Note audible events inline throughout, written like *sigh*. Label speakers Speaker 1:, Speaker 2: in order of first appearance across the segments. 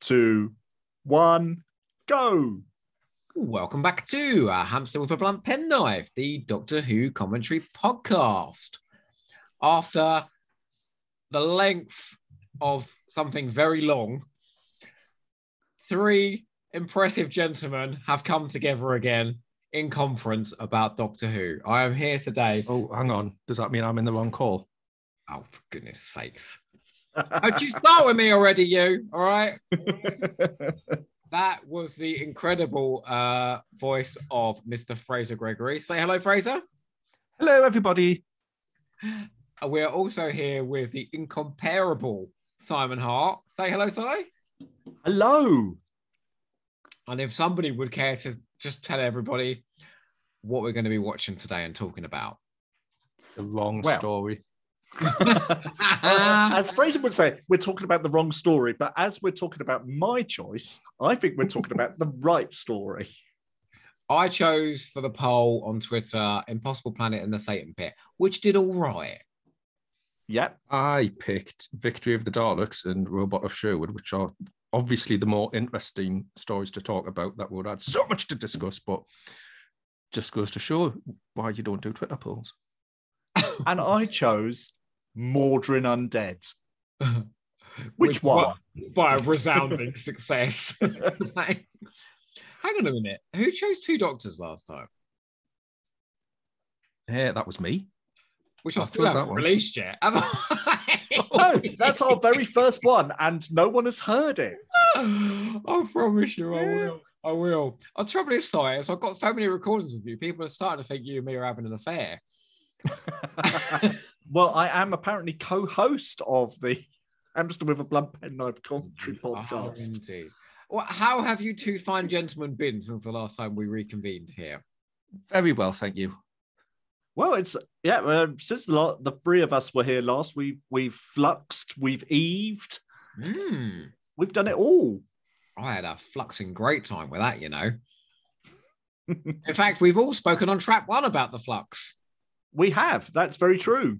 Speaker 1: two, one, go.
Speaker 2: Welcome back to uh, Hamster with a Blunt Penknife, the Doctor Who commentary podcast. After the length of something very long, three impressive gentlemen have come together again in conference about Doctor Who. I am here today.
Speaker 3: Oh, hang on. Does that mean I'm in the wrong call?
Speaker 2: Oh, for goodness sakes. Don't you start with me already, you. All right. *laughs* That was the incredible uh, voice of Mr. Frazer Gregory. Say hello, Frazer.
Speaker 3: Hello, everybody. *gasps*
Speaker 2: We're also here with the incomparable Simon Hart. Say hello, Si.
Speaker 1: Hello.
Speaker 2: And if somebody would care to just tell everybody what we're going to be watching today and talking about.
Speaker 3: The long
Speaker 1: Well.
Speaker 3: story. *laughs*
Speaker 1: As Frazer would say, we're talking about the wrong story, but as we're talking about my choice, I think we're talking about the right story.
Speaker 2: I chose for the poll on Twitter Impossible Planet and the Satan Pit, which did all right.
Speaker 1: Yep.
Speaker 3: I picked Victory of the Daleks and Robot of Sherwood, which are obviously the more interesting stories to talk about that would add so much to discuss, but just goes to show why you don't do Twitter polls.
Speaker 1: And I chose Mawdryn Undead. *laughs* Which one?
Speaker 2: By a resounding *laughs* success. *laughs* Like, hang on a minute. Who chose two doctors last time?
Speaker 3: Yeah, that was me.
Speaker 2: Which I
Speaker 3: I
Speaker 2: still haven't released yet. have I?
Speaker 1: No, that's our very first one, and no one has heard it.
Speaker 2: I promise you, I will. I will. The trouble is, Si, is I've got so many recordings with you. People are starting to think you and me are having an affair.
Speaker 1: Well, I am apparently co-host of the *laughs* Hamster with a Blunt Penknife commentary
Speaker 2: Oh,
Speaker 1: podcast.
Speaker 2: indeed. Well, how have you two fine gentlemen been since the last time we reconvened here?
Speaker 3: Very well, thank you.
Speaker 1: Well, it's yeah. Uh, since the, the three of us were here last, we we've fluxed, we've eaved,
Speaker 2: Hmm.
Speaker 1: we've done it all.
Speaker 2: I had a fluxing great time with that, you know. In fact, we've all spoken on track one about the flux. *laughs*
Speaker 1: We have. That's very true.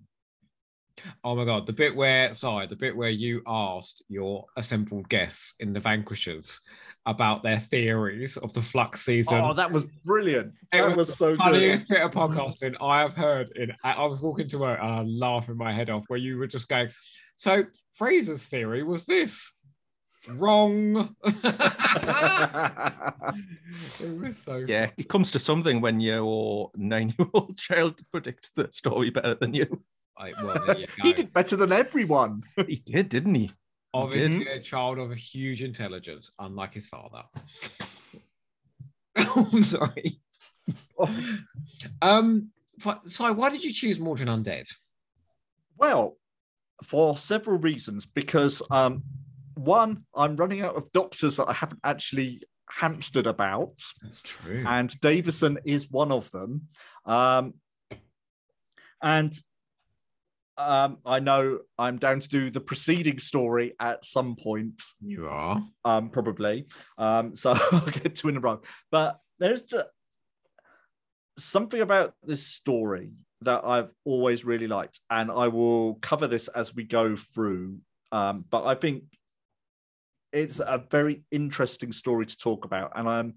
Speaker 2: Oh my god, the bit where sorry, the bit where you asked your assembled guests in the Vanquishers about their theories of the flux season.
Speaker 1: Oh, that was brilliant.
Speaker 2: It
Speaker 1: That
Speaker 2: was
Speaker 1: was so good.
Speaker 2: funniest bit of podcasting I have heard. In I was walking to work and I laughing my head off where you were just going. So Frazer's theory was this. Wrong. *laughs* it was so
Speaker 3: Yeah, it comes to something when your nine-year-old *laughs* child predicts the story better than you.
Speaker 2: Like, well, there *laughs*
Speaker 1: he
Speaker 2: go.
Speaker 1: did better than everyone. *laughs*
Speaker 3: He did, didn't he?
Speaker 2: Obviously, a child of a huge intelligence, unlike his father. *laughs* oh, sorry. Um, fi- sorry, why did you choose Mawdryn Undead?
Speaker 1: Well, for several reasons. Because um, one, I'm running out of doctors that I haven't actually hamstered about.
Speaker 2: That's true.
Speaker 1: and Davison is one of them. Um, and um, I know I'm down to do the preceding story at some point,
Speaker 2: you are.
Speaker 1: um, probably. Um, so *laughs* I'll get two in a row. But there's just something about this story that I've always really liked, and I will cover this as we go through. Um, but I think it's a very interesting story to talk about, and I'm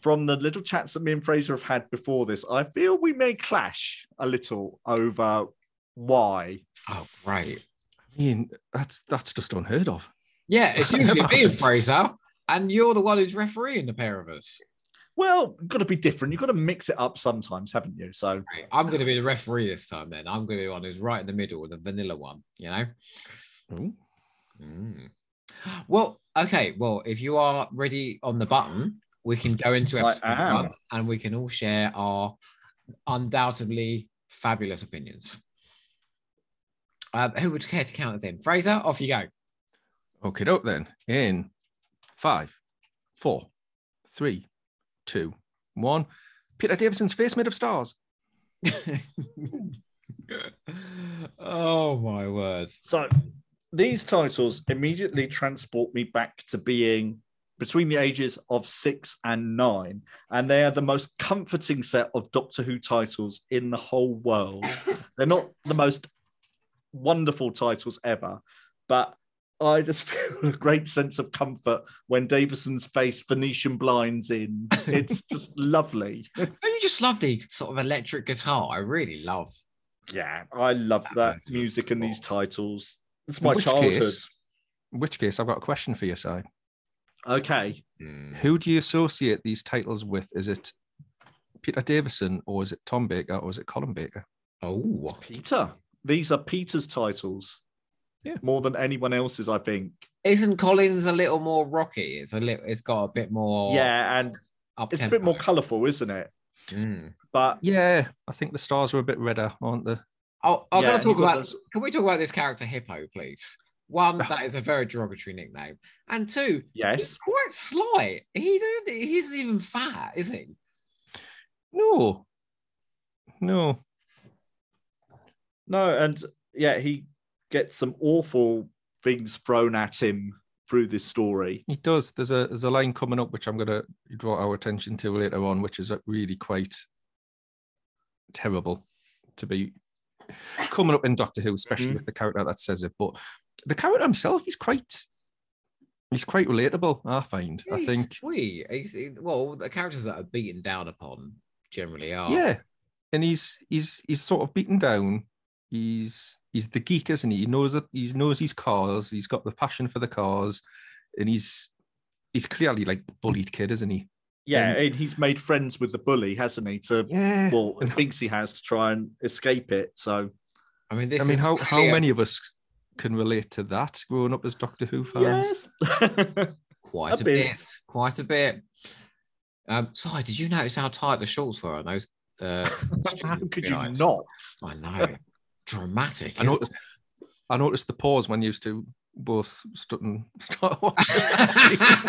Speaker 1: from the little chats that me and Frazer have had before this. I feel we may clash a little over why.
Speaker 2: Oh, right.
Speaker 3: I mean, that's that's just unheard of.
Speaker 2: Yeah, it's usually
Speaker 3: Never
Speaker 2: me and
Speaker 3: happens. *laughs*
Speaker 2: Frazer, and you're the one who's refereeing the pair of us.
Speaker 1: Well, got to be different. You've got to mix it up sometimes, haven't you? So
Speaker 2: Right, I'm going to be the referee this time. Then I'm going to be the one who's right in the middle, the vanilla one. You know.
Speaker 3: Ooh.
Speaker 2: Mm. Well, okay. Well, if you are ready on the button, we can go into episode one and we can all share our undoubtedly fabulous opinions. Uh, who would care to count us in? Frazer, off you go.
Speaker 3: Okay, doke then. In five, four, three, two, one. Peter Davison's face made of stars. *laughs*
Speaker 2: oh my word.
Speaker 1: So these titles immediately transport me back to being between the ages of six and nine, and they are the most comforting set of Doctor Who titles in the whole world. *laughs* They're not the most wonderful titles ever, but I just *laughs* feel a great sense of comfort when Davison's face Venetian blinds in. It's *laughs* just lovely. *laughs*
Speaker 2: Oh, you just love the sort of electric guitar. I really love.
Speaker 1: Yeah, I love
Speaker 2: That
Speaker 1: that music and these titles. It's
Speaker 3: In
Speaker 1: my
Speaker 3: which
Speaker 1: childhood.
Speaker 3: case- In which case, I've got a question for you, Si.
Speaker 1: Okay.
Speaker 2: Mm.
Speaker 3: Who do you associate these titles with? Is it Peter Davison or is it Tom Baker or is it Colin Baker?
Speaker 2: Oh,
Speaker 1: Peter. These are Peter's titles.
Speaker 3: Yeah.
Speaker 1: More than anyone else's, I think.
Speaker 2: isn't Collins a little more rocky? It's a little. It's got a bit more.
Speaker 1: Yeah, and
Speaker 2: up
Speaker 1: it's a bit more colourful, isn't it?
Speaker 2: Mm.
Speaker 1: But
Speaker 3: Yeah, I think the stars are a bit redder, aren't they?
Speaker 2: Oh, I'm
Speaker 1: Yeah,
Speaker 2: going to talk about.
Speaker 1: those-
Speaker 2: Can we talk about this character Hippo, please? One, that is a very derogatory nickname, and two,
Speaker 1: yes.
Speaker 2: he's quite slight. He don't, he isn't even fat, is he?
Speaker 3: No, no.
Speaker 1: No, and yeah, he gets some awful things thrown at him through this story.
Speaker 3: He does. There's a there's a line coming up which I'm going to draw our attention to later on, which is really quite terrible to be coming up in Doctor Who, especially
Speaker 1: Mhm.
Speaker 3: with the character that says it. But the character himself, he's quite he's quite relatable. I find. I think.
Speaker 2: sweet. He's, well, the characters that are beaten down upon generally are.
Speaker 3: Yeah, and he's he's he's sort of beaten down. He's he's the geek, isn't he? He knows it. He knows his cars. He's got the passion for the cars, and he's he's clearly like the bullied kid, isn't he?
Speaker 1: Yeah,
Speaker 3: Um,
Speaker 1: and he's made friends with the bully, hasn't he? To
Speaker 3: Yeah.
Speaker 1: well,
Speaker 3: And
Speaker 1: thinks he has to try and escape it. So
Speaker 2: I mean, this.
Speaker 3: I mean,
Speaker 2: is
Speaker 3: how how many of us can relate to that growing up as Doctor Who fans?
Speaker 1: yes. *laughs*
Speaker 2: Quite
Speaker 1: a
Speaker 2: a, bit.
Speaker 1: bit.
Speaker 2: Quite a bit. Um, sorry, did you notice how tight the shorts were on those? Uh, *laughs*
Speaker 1: How could you
Speaker 2: guys?
Speaker 1: not?
Speaker 2: I know. Dramatic.
Speaker 3: I
Speaker 2: isn't
Speaker 3: noticed. I noticed the pause when you used to both stood mm, and *laughs* start watching. *laughs*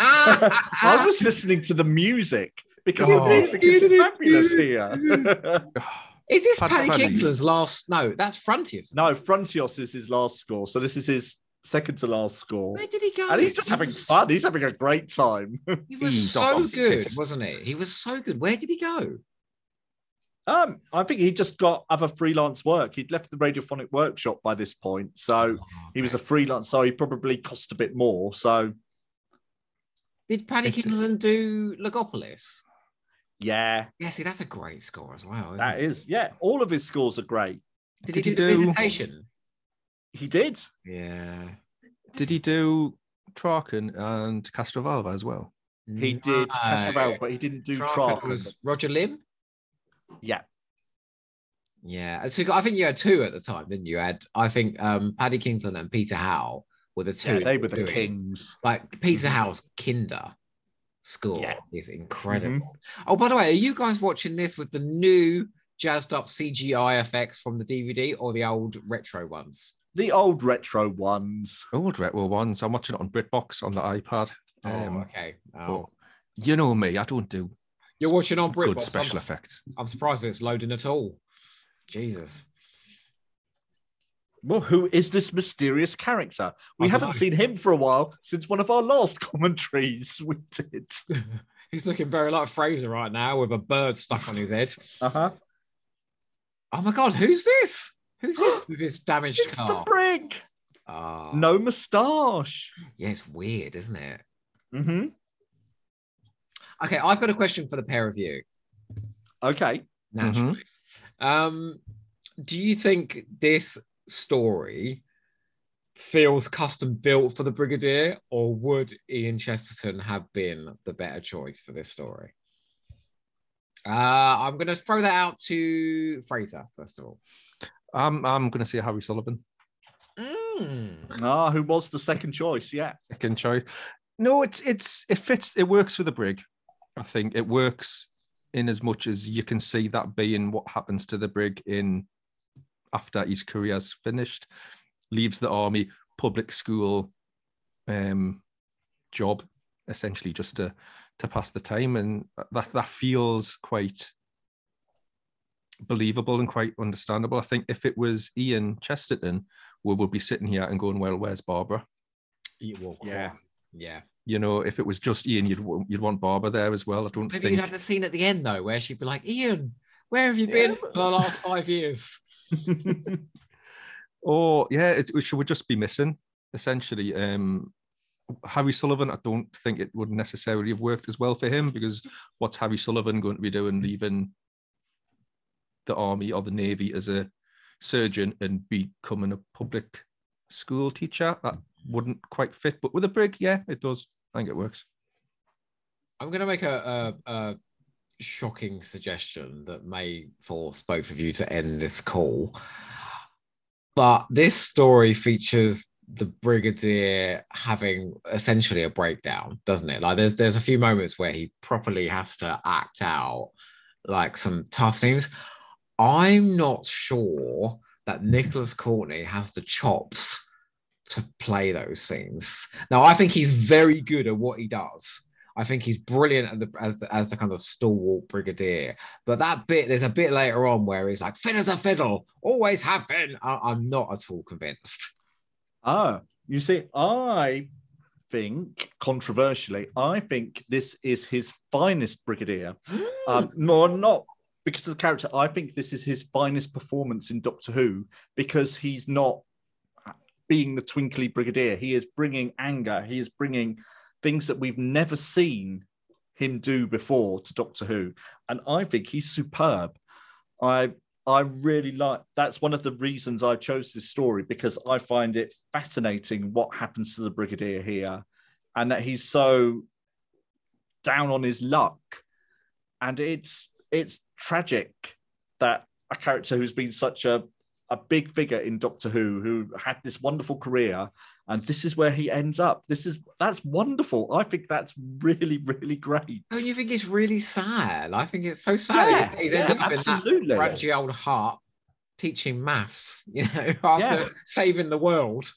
Speaker 1: I was listening to the music because
Speaker 3: Oh.
Speaker 1: the music is fabulous here. *laughs*
Speaker 2: Is this
Speaker 3: Pad-
Speaker 2: Paddy
Speaker 3: Paddy.
Speaker 2: Kingsland's last? No, that's Frontios.
Speaker 1: no, Frontios is his last score, so this is his second to last score,
Speaker 2: Where did he go?
Speaker 1: and he's just having fun. He's having a great time.
Speaker 2: He was
Speaker 3: He's
Speaker 2: so good, wasn't he? He was so good. Where did he go?
Speaker 1: Um, I think he just got other freelance work. He'd left the radiophonic workshop by this point, so he was a freelance. So he probably cost a bit more. So
Speaker 2: Did Paddy
Speaker 3: It's-
Speaker 2: do Logopolis?
Speaker 1: yeah,
Speaker 2: Yeah, see, that's a great score as well. Isn't
Speaker 1: that
Speaker 2: it?
Speaker 1: is yeah. All of his scores are great.
Speaker 2: Did,
Speaker 3: Did
Speaker 2: he
Speaker 3: he
Speaker 2: do,
Speaker 3: do-
Speaker 2: Visitation?
Speaker 1: He did.
Speaker 2: Yeah.
Speaker 3: Did he do Traken and Castrovalva as well?
Speaker 1: He did
Speaker 2: No.
Speaker 1: Castroval, but he didn't do
Speaker 2: Traken
Speaker 1: Traken.
Speaker 2: was Roger Limb.
Speaker 1: Yeah,
Speaker 2: Yeah, so I think you had two at the time, didn't you? you had I think um, Paddy Kingsland and Peter Howell were the two.
Speaker 1: yeah, they were the
Speaker 2: doing-
Speaker 1: kings.
Speaker 2: Like Peter
Speaker 1: Mhm.
Speaker 2: Howell's Kinda score
Speaker 1: Yeah.
Speaker 2: is incredible. Oh, by the way, are you guys watching this with the new jazzed up CGI effects from the DVD or the old retro ones?
Speaker 1: The old retro ones.
Speaker 3: Old retro ones. I'm watching it on BritBox on the iPad.
Speaker 2: Oh,
Speaker 3: Um,
Speaker 2: okay.
Speaker 3: but
Speaker 2: Oh.
Speaker 3: you know me, I don't do
Speaker 2: You're watching on brick.
Speaker 3: good
Speaker 2: BritBox.
Speaker 3: special
Speaker 2: I'm,
Speaker 3: effects.
Speaker 2: I'm surprised it's loading at all. Jesus.
Speaker 1: Well, who is this mysterious character? We haven't
Speaker 2: dunno.
Speaker 1: seen him for a while since one of our last *laughs* commentaries *laughs* we did. *laughs*
Speaker 2: He's looking very like Frazer right now with a bird stuck on his head.
Speaker 1: Uh-huh.
Speaker 2: Oh my god, who's this? Who's this *gasps* with his damaged
Speaker 1: It's the
Speaker 2: brick.
Speaker 1: brig.
Speaker 2: Ah,
Speaker 1: No moustache.
Speaker 2: Yeah, it's weird, isn't it?
Speaker 1: Mm-hmm.
Speaker 2: Okay, I've got a question for the pair of you.
Speaker 1: Okay.
Speaker 2: Naturally. Um, do you think this story feels custom built for the Brigadier, or would Ian Chesterton have been the better choice for this story? Uh, I'm going to throw that out to Frazer first of all.
Speaker 3: I'm I'm gonna say Harry Sullivan.
Speaker 2: Mm.
Speaker 1: Ah, who was the second choice? Yeah.
Speaker 3: Second choice. No, it's it's it fits. It works for the brig. I think it works in as much as you can see that being what happens to the brig in after his career's finished, leaves the army, public school, um, job, essentially just to to pass the time, and that that feels quite believable and quite understandable. I think if it was Ian Chesterton, we would be sitting here and going, "Well, where's Barbara?"
Speaker 2: Yeah.
Speaker 1: Yeah.
Speaker 2: Yeah.
Speaker 3: you know, if it was just Ian, you'd you'd want Barbara there as well. I don't
Speaker 2: Maybe
Speaker 3: think.
Speaker 2: you'd have the scene at the end though, where she'd be like, "Ian, where have you been
Speaker 1: but-
Speaker 2: for the last five years?" *laughs*
Speaker 3: Or yeah, it, she would just be missing. essentially. Um, Harry Sullivan, I don't think it would necessarily have worked as well for him because what's Harry Sullivan going to be doing leaving the army or the navy as a surgeon and becoming a public school teacher? That wouldn't quite fit. But with a brig, yeah, it does. I think it works.
Speaker 2: I'm going to make a, a, a shocking suggestion that may force both of you to end this call. But this story features the brigadier having essentially a breakdown, doesn't it? Like there's there's a few moments where he properly has to act out like some tough scenes. I'm not sure that Nicholas Courtney has the chops to play those scenes. Now, I think he's very good at what he does. I think he's brilliant the, as the, as the kind of stalwart brigadier. But that bit, there's a bit later on where he's like, "Fit as a fiddle, always have been." I, am not at all convinced.
Speaker 1: Ah, you see, I think controversially, I think this is his finest brigadier. um, no, not because of the character. I think this is his finest performance in Doctor Who because he's not being the twinkly brigadier. He is bringing anger. He is bringing things that we've never seen him do before to Doctor Who, and I think he's superb. I I really like. That's one of the reasons I chose this story because I find it fascinating what happens to the brigadier here, and that he's so down on his luck, and it's it's tragic that a character who's been such a a big figure in Doctor Who who had this wonderful career and this is where he ends up. This is that's wonderful. I think that's really really great.
Speaker 2: Don't you think it's really sad? I think it's so sad. Yeah, he's ended up absolutely. in that grudgy old heart teaching maths, you know, *laughs* after yeah. saving the world.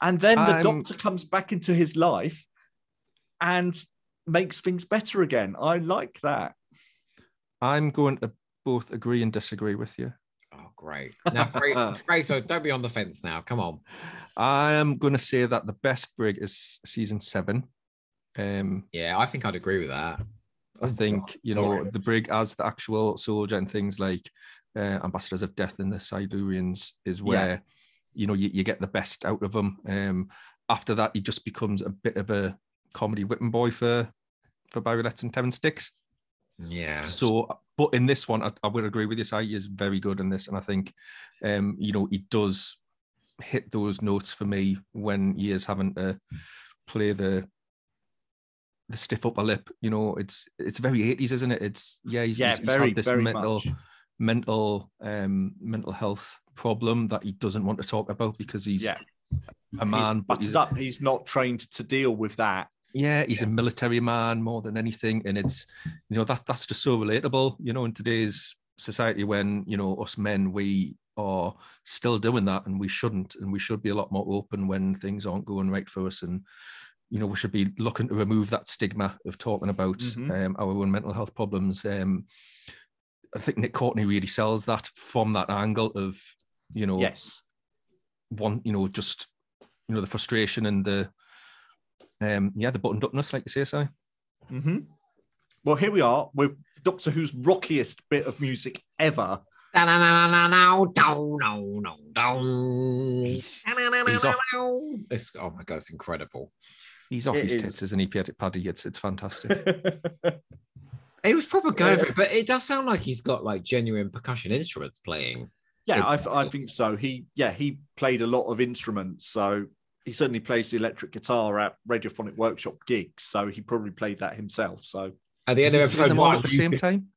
Speaker 1: And then the um, doctor comes back into his life and makes things better again. I like that.
Speaker 3: I'm going to both agree and disagree with you.
Speaker 2: Great. Now, Frazer, *laughs* don't be on the fence now. Come on.
Speaker 3: I am going to say that the best brig is season seven. Um,
Speaker 2: yeah, I think I'd agree with that.
Speaker 3: I think, you know, the brig as the actual soldier and things like uh, Ambassadors of Death and the Silurians is where, yeah. you know, you, you, get the best out of them. Um, after that, he just becomes a bit of a comedy whipping boy for for Barry Letts and Terrance Dicks.
Speaker 2: Yeah.
Speaker 3: So, but in this one, I, I would agree with you. Si, he is very good in this, and I think, um, you know, he does hit those notes for me when he is having to play the the stiff upper lip. You know, it's it's very 80s, isn't it? It's yeah, he's, yeah, he's, very, he's had this mental much. mental um mental health problem that he doesn't want to talk about because he's
Speaker 1: yeah.
Speaker 3: a man,
Speaker 1: he's but he's up. He's not trained to deal with that.
Speaker 3: Yeah, he's yeah. a military man more than anything, and it's you know that that's just so relatable. You know, in today's society, when you know us men we are still doing that, and we shouldn't, and we should be a lot more open when things aren't going right for us, and you know we should be looking to remove that stigma of talking about mm-hmm. um, our own mental health problems. Um, I think Nick Courtney really sells that from that angle of you know
Speaker 1: yes
Speaker 3: one you know just you know the frustration and the um, yeah, the buttoned upness, like you say, so.
Speaker 1: Mm-hmm. Well, here we are with Doctor Who's rockiest bit of music ever.
Speaker 2: He's, he's off. This, oh my god, it's incredible.
Speaker 3: He's off it his is. tits, isn't he, Paddy? It's it's fantastic. *laughs*
Speaker 2: He was proper going for it, but it does sound like he's got like genuine percussion instruments playing.
Speaker 1: Yeah, I, I think so. He yeah he played a lot of instruments, so he certainly plays the electric guitar at radiophonic workshop gigs, so he probably played that himself. So
Speaker 2: at the end of episode one,
Speaker 3: at the same time.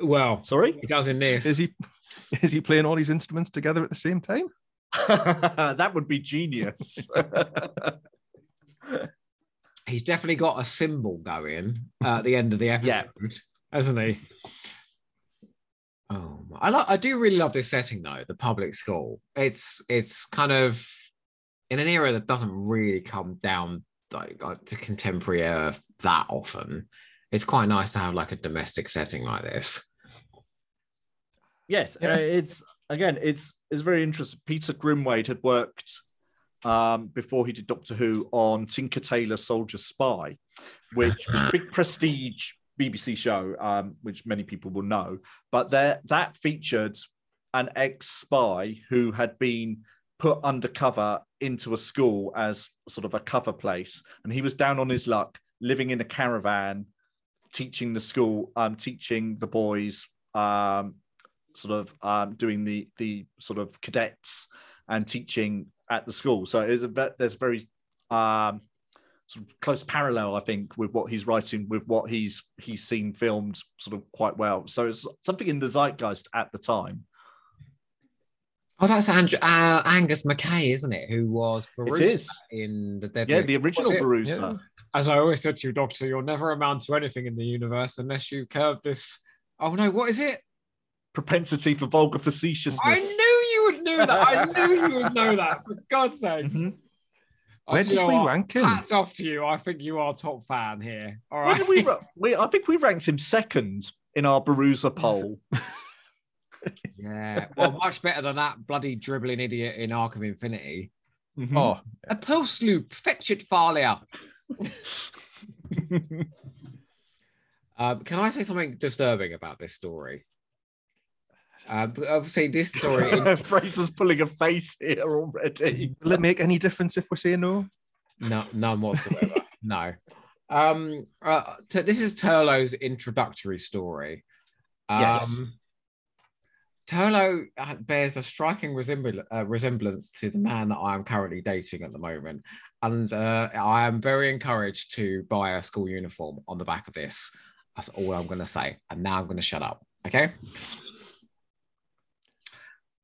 Speaker 2: Well,
Speaker 1: sorry,
Speaker 2: he does in this.
Speaker 3: Is he is he playing all these instruments together at the same time? *laughs*
Speaker 1: that would be genius. *laughs*
Speaker 2: He's definitely got a cymbal going at the end of the *laughs* episode, yeah. hasn't he? Oh, I like. I do really love this setting though. The public school. It's it's kind of in an era that doesn't really come down like, to contemporary era that often, it's quite nice to have like a domestic setting like this.
Speaker 1: Yes, yeah. uh, it's again, it's it's very interesting. Peter Grimwade had worked um, before he did Doctor Who on Tinker Tailor Soldier Spy, which was a big prestige BBC show, um, which many people will know. But there, that featured an ex spy who had been put undercover into a school as sort of a cover place, and he was down on his luck, living in a caravan, teaching the school, um, teaching the boys, um, sort of um, doing the the sort of cadets and teaching at the school. So it's a there's very um, sort of close parallel, I think, with what he's writing, with what he's he's seen filmed sort of quite well. So it's something in the zeitgeist at the time.
Speaker 2: Oh, that's Andrew, uh, Angus McKay, isn't it? Who was
Speaker 1: It is.
Speaker 2: in the Deadly.
Speaker 1: Yeah, the original
Speaker 2: Was it?
Speaker 1: Borusa.
Speaker 2: As I always said to you, Doctor, you'll never amount to anything in the universe unless you curb this. Oh no, what is it?
Speaker 1: Propensity for vulgar facetiousness.
Speaker 2: I knew you would know that. I knew you would know that. For God's sake.
Speaker 1: Mhm.
Speaker 3: Where
Speaker 2: Do you
Speaker 3: did
Speaker 2: know
Speaker 3: we
Speaker 2: what?
Speaker 3: rank him?
Speaker 2: Hats off to you. I think you are top fan here. All
Speaker 1: Where did we, we? I think we ranked him second in our Borusa poll. *laughs*
Speaker 2: yeah. *laughs* Well, much better than that bloody dribbling idiot in Arc of Infinity.
Speaker 1: Mhm.
Speaker 3: Oh,
Speaker 2: A pulse loop. Fetch it, Thalia. *laughs* Um, can I say something disturbing about this story? Uh, obviously, this story. *laughs*
Speaker 1: Frazer's pulling a face here already.
Speaker 3: will it make any difference if we say no?
Speaker 2: No, none whatsoever. no. Um, uh, t- this is Turlough's introductory story. Um,
Speaker 1: Yes.
Speaker 2: Turlough uh, bears a striking resembl- uh, resemblance to the man that I am currently dating at the moment. And uh, I am very encouraged to buy a school uniform on the back of this. That's all I'm going to say. And now I'm going to shut up. Okay.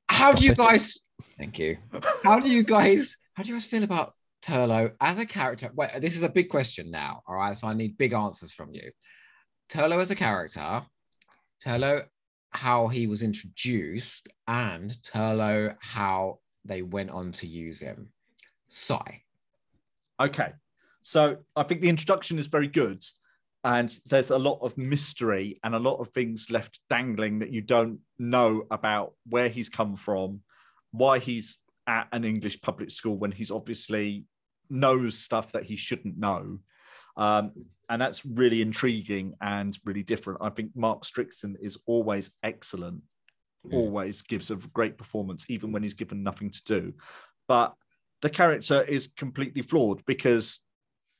Speaker 2: How do you
Speaker 3: it.
Speaker 2: guys? Thank you. *laughs* How do you guys? How do you guys feel about Turlough as a character? Wait, this is a big question now. All right, so I need big answers from you. Turlough as a character, Turlough how he was introduced, and Turlough how they went on to use him. Sigh.
Speaker 1: Okay. So I think the introduction is very good. And there's a lot of mystery and a lot of things left dangling that you don't know about where he's come from, why he's at an English public school when he's obviously knows stuff that he shouldn't know. Um, and that's really intriguing and really different. I think Mark Strickson is always excellent,
Speaker 2: Mm.
Speaker 1: always gives a great performance, even when he's given nothing to do. But the character is completely flawed because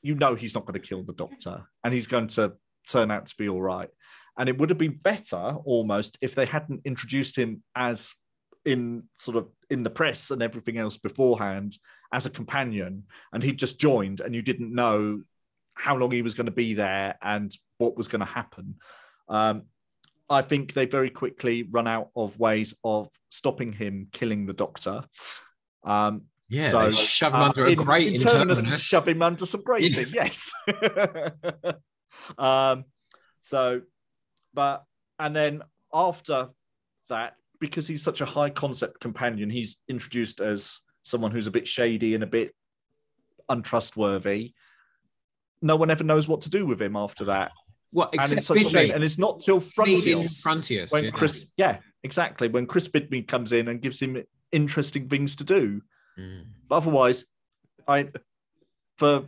Speaker 1: you know he's not going to kill the doctor and he's going to turn out to be all right. And it would have been better almost if they hadn't introduced him as in sort of in the press and everything else beforehand as a companion and he just joined and you didn't know how long he was going to be there and what was going to happen. Um, I think they very quickly run out of ways of stopping him killing the doctor. Um,
Speaker 2: Yeah,
Speaker 1: So,
Speaker 2: they shove him
Speaker 1: uh,
Speaker 2: under a
Speaker 1: in-
Speaker 2: grate in,
Speaker 1: in shove him under some grating. Yes. *laughs* um, so, but and then after that, because he's such a high concept companion, he's introduced as someone who's a bit shady and a bit untrustworthy. No one ever knows what to do with him after that,
Speaker 2: What,
Speaker 1: and it's a. And it's not till Frontios,
Speaker 2: Frontios,
Speaker 1: when
Speaker 2: yeah.
Speaker 1: Chris, yeah, exactly, when Chris Bidmead comes in and gives him interesting things to do.
Speaker 2: Mm.
Speaker 1: But otherwise, I for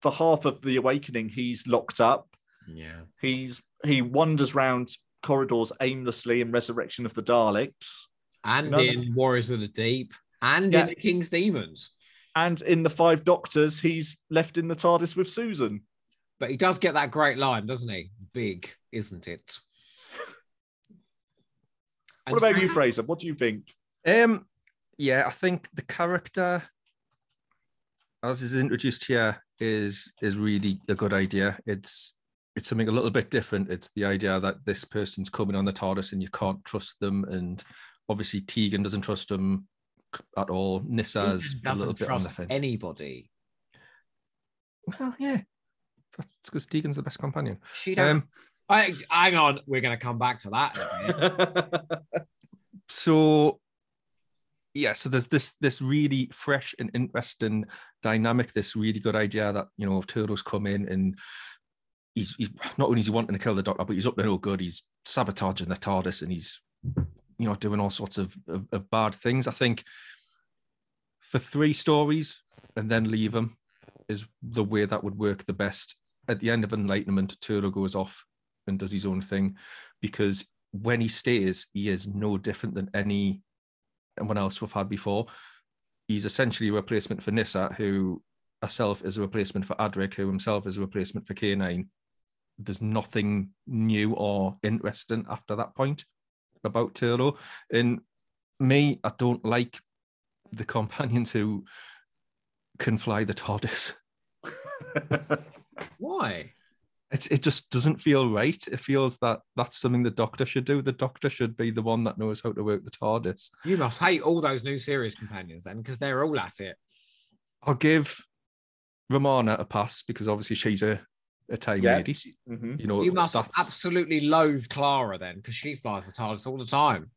Speaker 1: for half of the awakening, he's locked up.
Speaker 2: Yeah.
Speaker 1: He's he wanders around corridors aimlessly in Resurrection of the Daleks,
Speaker 2: And in Warriors of the Deep, and
Speaker 1: Yeah.
Speaker 2: in the King's Demons.
Speaker 1: And in the Five Doctors, he's left in the TARDIS with Susan.
Speaker 2: But he does get that great line, doesn't he? Big, isn't it?
Speaker 1: What about you, Frazer? What do you think?
Speaker 3: Um, yeah, I think the character, as is introduced here, is is really a good idea. It's it's something a little bit different. It's the idea that this person's coming on the TARDIS and you can't trust them, and obviously Tegan doesn't trust them at all. Nyssa's a little bit on the fence.
Speaker 2: anybody.
Speaker 3: Well, yeah, that's because Tegan's the best companion.
Speaker 2: She don't.
Speaker 3: Um,
Speaker 2: I, hang on, we're going to come back to that. in a minute. *laughs*
Speaker 3: so yeah so there's this this really fresh and interesting dynamic this really good idea that you know if Turlough's come in and he's, he's not only is he wanting to kill the doctor but he's up to no good he's sabotaging the tardis and he's you know doing all sorts of, of, of bad things i think for three stories and then leave them is the way that would work the best at the end of enlightenment Turlough goes off and does his own thing because when he stays, he is no different than any anyone else we've had before. he's essentially a replacement for Nyssa, who herself is a replacement for Adric, who himself is a replacement for K9. There's nothing new or interesting after that point about Turlough. And me, I don't like the companions who can fly the TARDIS. *laughs*
Speaker 2: Why?
Speaker 3: It's, it just doesn't feel right. It feels that that's something the Doctor should do. The Doctor should be the one that knows how to work the TARDIS.
Speaker 2: You must hate all those new series companions then, because they're all at it.
Speaker 3: I'll give Romana a pass because obviously she's a, a time
Speaker 1: Yeah.
Speaker 3: lady.
Speaker 1: Mhm.
Speaker 3: You know,
Speaker 2: You must
Speaker 3: that's
Speaker 2: absolutely loathe Clara then, because she flies the TARDIS all the time.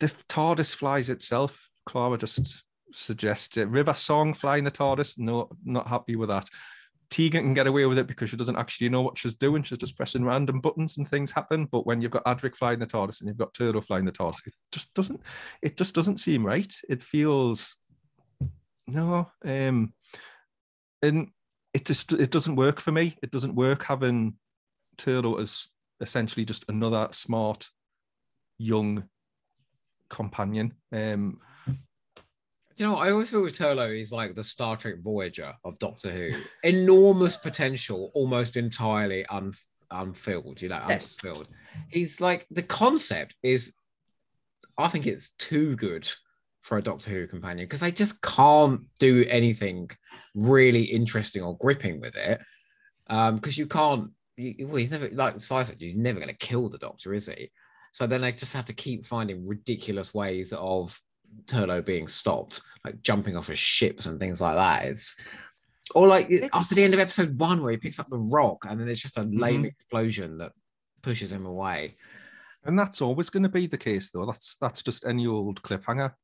Speaker 3: the TARDIS flies itself. Clara just suggests it. River Song flying the TARDIS. No, not happy with that. Tegan can get away with it because she doesn't actually know what she's doing. She's just pressing random buttons and things happen. But when you've got Adric flying the TARDIS and you've got Turlough flying the TARDIS, it just doesn't. It just doesn't seem right. It feels no. Um, and it just it doesn't work for me. It doesn't work having Turlough as essentially just another smart young companion. Um,
Speaker 2: Do you know what? I always feel with Turlough, he's like the Star Trek Voyager of Doctor Who. Enormous potential, almost entirely un- unfilled, you know,
Speaker 1: Yes.
Speaker 2: unfulfilled. He's like, the concept is, I think it's too good for a Doctor Who companion because I just can't do anything really interesting or gripping with it. Because you can't, you, well, he's never, like so I said, he's never going to kill the Doctor, is he? So then they just have to keep finding ridiculous ways of Turlough being stopped, like jumping off of ships and things like that. It's or like after the end of episode one where he picks up the rock and then it's just a lame
Speaker 3: Mhm.
Speaker 2: explosion that pushes him away.
Speaker 3: and that's always going to be the case, though. That's that's just any old cliffhanger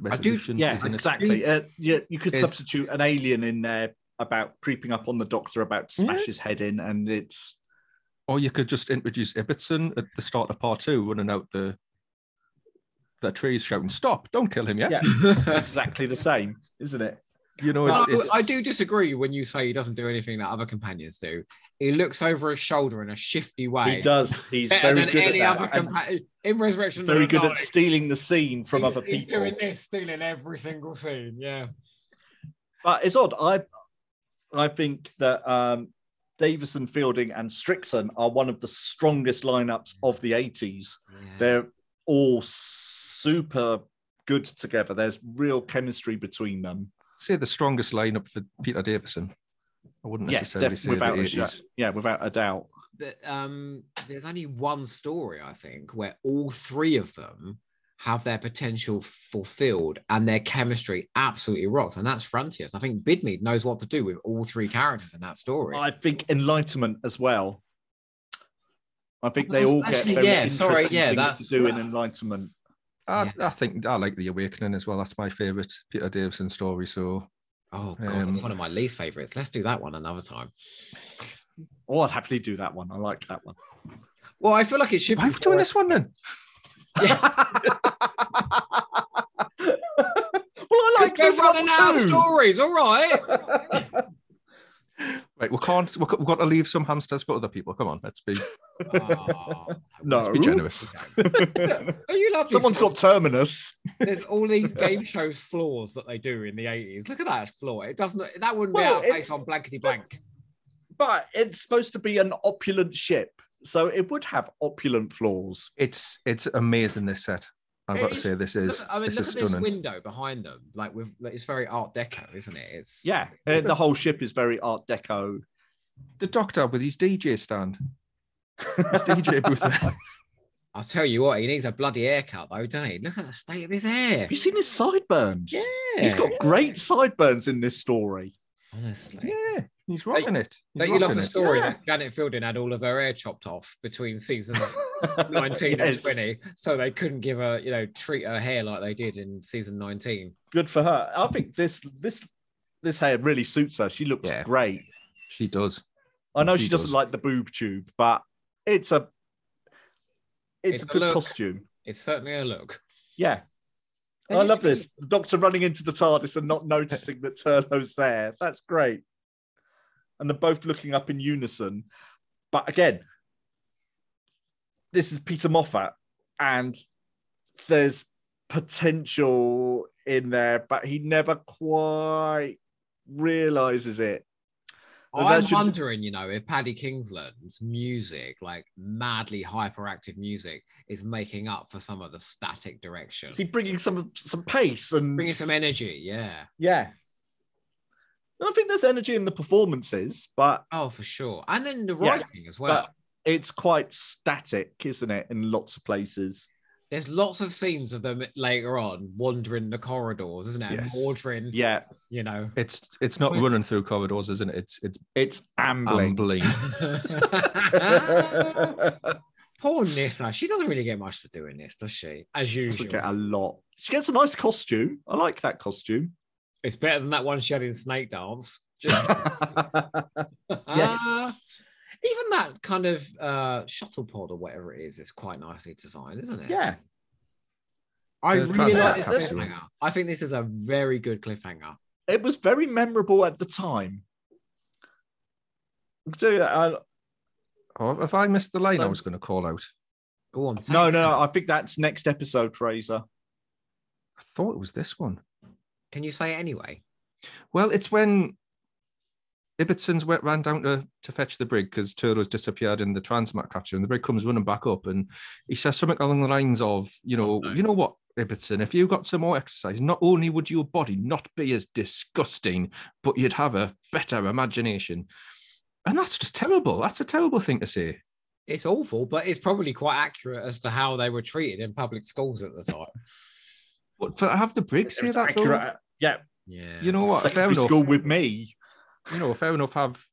Speaker 3: resolution.
Speaker 1: Yeah,
Speaker 3: isn't it?
Speaker 1: exactly. Uh, yeah, you could
Speaker 3: It's-
Speaker 1: substitute an alien in there about creeping up on the doctor, about to smash
Speaker 3: Yeah.
Speaker 1: his head in, and it's
Speaker 3: Or you could just introduce Ibbotson at the start of part two, running out the the trees, shouting, "Stop! Don't kill him yet!"
Speaker 1: yeah, it's *laughs* exactly the same, isn't it?
Speaker 3: You know, it's, it's
Speaker 2: I do disagree when you say he doesn't do anything that other companions do. He looks over his shoulder in a shifty way.
Speaker 1: He does. He's
Speaker 2: better
Speaker 1: very
Speaker 2: than
Speaker 1: good
Speaker 2: any
Speaker 1: at
Speaker 2: other
Speaker 1: that. and
Speaker 2: companion in Resurrection.
Speaker 1: Very good at stealing the scene from
Speaker 2: He's-
Speaker 1: other people.
Speaker 2: He's
Speaker 1: people.
Speaker 2: doing this, stealing every single scene. Yeah.
Speaker 1: But it's odd. I I think that um, Davison, Fielding, and Strickson are one of the strongest lineups of the 80s. They're all super good together. There's real chemistry between them.
Speaker 3: Say the strongest lineup for Peter Davison. I wouldn't
Speaker 1: Yes,
Speaker 3: necessarily
Speaker 1: def-
Speaker 3: say
Speaker 1: without
Speaker 3: the
Speaker 1: a shot.
Speaker 3: 80s.
Speaker 1: Yeah, without a doubt.
Speaker 2: But, um, there's only one story I think where all three of them have their potential fulfilled and their chemistry absolutely rocks, and that's Frontios. I think Bidmead knows what to do with all three characters in that story.
Speaker 1: I think Enlightenment as well. I think they all get
Speaker 2: actually,
Speaker 1: very
Speaker 2: yeah, sorry, yeah,
Speaker 1: things
Speaker 2: that's-
Speaker 1: to do in Enlightenment.
Speaker 3: I, I think I like the Awakening as well. That's my favorite Peter Davison story. So
Speaker 2: oh god,
Speaker 3: Um,
Speaker 2: it's one of my least favorites. Let's do that one another time.
Speaker 1: Oh, I'd happily do that one. I like that one.
Speaker 2: Well, I feel like it should
Speaker 3: why
Speaker 2: be
Speaker 3: are we doing this one then? *laughs* Yeah. *laughs*
Speaker 1: well, I like
Speaker 2: We're
Speaker 1: this one
Speaker 2: running out of
Speaker 1: too.
Speaker 2: stories. All right. *laughs*
Speaker 3: Right, we can't. We've got, to leave some hamsters for other people. Come on, let's be
Speaker 2: Ah,
Speaker 1: No.
Speaker 3: let's be generous. *laughs*
Speaker 2: oh, you love these
Speaker 1: Someone's got Terminus.
Speaker 2: There's all these *laughs* game shows flaws that they do in the 80s. Look at that flaw. It doesn't that wouldn't be
Speaker 1: Well,
Speaker 2: out of place on blankety blank.
Speaker 1: But it's supposed to be an opulent ship, so it would have opulent flaws.
Speaker 3: It's it's amazing. This set. I've
Speaker 2: It
Speaker 3: got to
Speaker 2: is-
Speaker 3: say this is
Speaker 2: Look, I mean,
Speaker 3: this
Speaker 2: look
Speaker 3: is
Speaker 2: at this window behind them. Like with like, it's very art deco, isn't it? It's
Speaker 1: Yeah, uh, the whole ship is very Art Deco.
Speaker 3: The Doctor with his DJ stand, his DJ *laughs* booth. there.
Speaker 2: I'll tell you what, he needs a bloody haircut though, doesn't he? Look at the state of his hair.
Speaker 1: Have you seen his sideburns?
Speaker 2: Yeah.
Speaker 1: He's got great sideburns in this story.
Speaker 2: honestly.
Speaker 3: Yeah, he's rocking it. He's
Speaker 2: Don't you love the story
Speaker 1: Yeah.
Speaker 2: that Janet Fielding had all of her hair chopped off between season *laughs* 19 and 20, so they couldn't give her, you know, treat her hair like they did in season 19.
Speaker 1: Good for her. I think this this this hair really suits her. She looks
Speaker 3: Yeah.
Speaker 1: great.
Speaker 3: She does.
Speaker 1: I know
Speaker 3: She
Speaker 1: she, doesn't
Speaker 3: does.
Speaker 1: like the boob tube, but it's a it's,
Speaker 2: It's
Speaker 1: a good costume.
Speaker 2: It's certainly a look.
Speaker 1: Yeah. I love this. The doctor running into the TARDIS and not noticing that Turlough's there. That's great. And they're both looking up in unison. But again, this is Peter Moffatt, and there's potential in there, but he never quite realizes it. That
Speaker 2: I'm
Speaker 1: should-
Speaker 2: wondering, you know, if Paddy Kingsland's music, like madly hyperactive music, is making up for some of the static direction,
Speaker 1: Is he bringing some some pace and
Speaker 2: bringing some energy. Yeah.
Speaker 1: yeah? I think there's energy in the performances, but
Speaker 2: Oh, for sure. And then the
Speaker 1: Yeah,
Speaker 2: writing as well.
Speaker 1: but it's quite static, isn't it? In lots of places.
Speaker 2: There's lots of scenes of them later on wandering the corridors, isn't it?
Speaker 3: Yes.
Speaker 2: And Ordering,
Speaker 1: Yeah,
Speaker 2: you know.
Speaker 3: It's it's not running through corridors, isn't it? It's it's
Speaker 1: it's ambling.
Speaker 3: ambling. *laughs* *laughs*
Speaker 2: Poor Nyssa. She doesn't really get much to do in this, does she? As
Speaker 1: Doesn't
Speaker 2: usual.
Speaker 1: get a lot. She gets a nice costume. I like that costume.
Speaker 2: It's better than that one she had in Snake Dance. Just- *laughs* *laughs*
Speaker 1: yes.
Speaker 2: Even that kind of uh, shuttle pod or whatever it is is quite nicely designed, isn't it?
Speaker 1: Yeah.
Speaker 2: I
Speaker 3: The
Speaker 2: really like this
Speaker 3: transport capsule.
Speaker 2: cliffhanger. I think this is a very good cliffhanger.
Speaker 1: It was very memorable at the time. So, uh,
Speaker 3: Oh, have I missed the line I was going to call out?
Speaker 2: Go on.
Speaker 1: no, no, no. I think that's next episode, Frazer.
Speaker 3: I thought it was this one.
Speaker 2: Can you say it anyway?
Speaker 3: Well, it's when Ibbotson's went ran down to, to fetch the brig because Turlough's disappeared in the transmat capture, and the brig comes running back up, and he says something along the lines of, you know,
Speaker 2: Okay.
Speaker 3: you know what, Ibbotson, if you got some more exercise, not only would your body not be as disgusting, but you'd have a better imagination. And that's just terrible. That's a terrible thing to say.
Speaker 2: It's awful, but it's probably quite accurate as to how they were treated in public schools at the time.
Speaker 3: But for have the brig say
Speaker 1: It's
Speaker 3: that, though,
Speaker 1: accurate. Yeah.
Speaker 2: Yeah.
Speaker 3: you know what? Fair
Speaker 1: Secondary
Speaker 3: enough.
Speaker 1: school with me.
Speaker 3: you know, fair enough. Have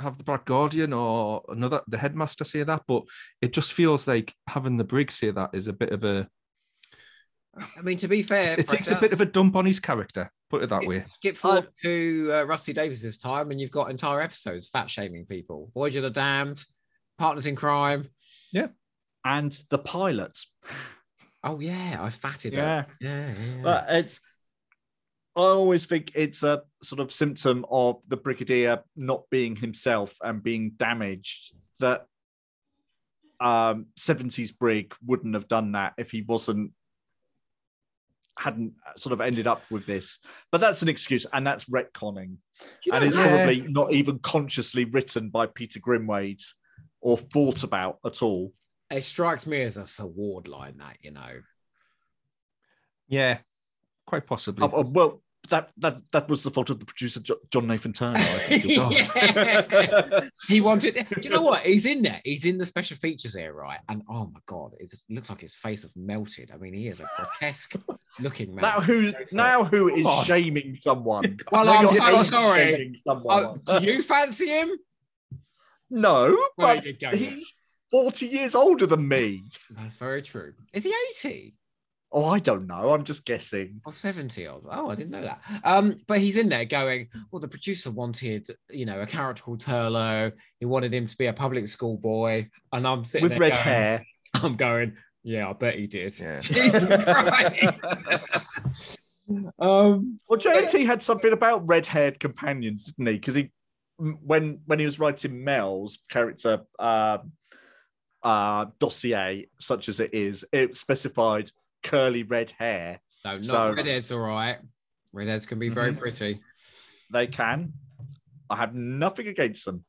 Speaker 3: have the Black Guardian or another the headmaster say that, but it just feels like having the brig say that is a bit of a
Speaker 2: I mean, to be fair,
Speaker 3: it takes a bit of a dump on his character. Put it that way.
Speaker 2: Skip forward to uh, Rusty Davies's time, and you've got entire episodes fat shaming people. Voyage of the Damned, Partners in Crime.
Speaker 1: Yeah, and the pilots.
Speaker 2: Oh yeah, I fatted
Speaker 1: Yeah.
Speaker 2: it. Yeah, yeah.
Speaker 1: But it's I always think it's a sort of symptom of the brigadier not being himself and being damaged that um 70s brig wouldn't have done that if he wasn't hadn't sort of ended up with this but that's an excuse and that's retconning
Speaker 2: You
Speaker 1: and it's probably not even consciously written by peter grimwade or thought about at all
Speaker 2: it strikes me as a sword line that you know.
Speaker 3: Yeah, quite possibly.
Speaker 1: Oh, oh, well that that that was the fault of the producer john nathan turner I think. *laughs*
Speaker 2: Yeah. He wanted. Do you know what? He's in there. He's in the special features here, right? And oh my god, it looks like his face has melted. I mean, he is a grotesque looking man.
Speaker 1: Now who now who is
Speaker 3: God.
Speaker 1: shaming someone? *laughs*
Speaker 2: Well,
Speaker 1: Now
Speaker 2: I'm
Speaker 1: you're
Speaker 2: so sorry.
Speaker 1: shaming someone.
Speaker 2: Oh, do you fancy him?
Speaker 1: no, but he's 40 years older than me.
Speaker 2: That's very true. Is he 80
Speaker 1: Oh, I don't know. I'm just guessing.
Speaker 2: or 70 odd? Oh, I didn't know that. Um, but he's in there going, Well, the producer wanted, you know, a character called Turlough. He wanted him to be a public school boy. And I'm sitting
Speaker 1: With
Speaker 2: there
Speaker 1: red
Speaker 2: going-
Speaker 1: hair.
Speaker 2: I'm going, Yeah, I bet he did.
Speaker 3: Yeah. *laughs*
Speaker 2: Jesus Christ. *laughs* um,
Speaker 1: Well, JT had something about red-haired companions, didn't he? Because he, when when he was writing Mel's character uh, uh, dossier, such as it is, it specified curly red hair.
Speaker 2: no, not
Speaker 1: So-
Speaker 2: redheads, all right. Redheads can be very
Speaker 1: Mhm.
Speaker 2: pretty.
Speaker 1: They can. I have nothing against them.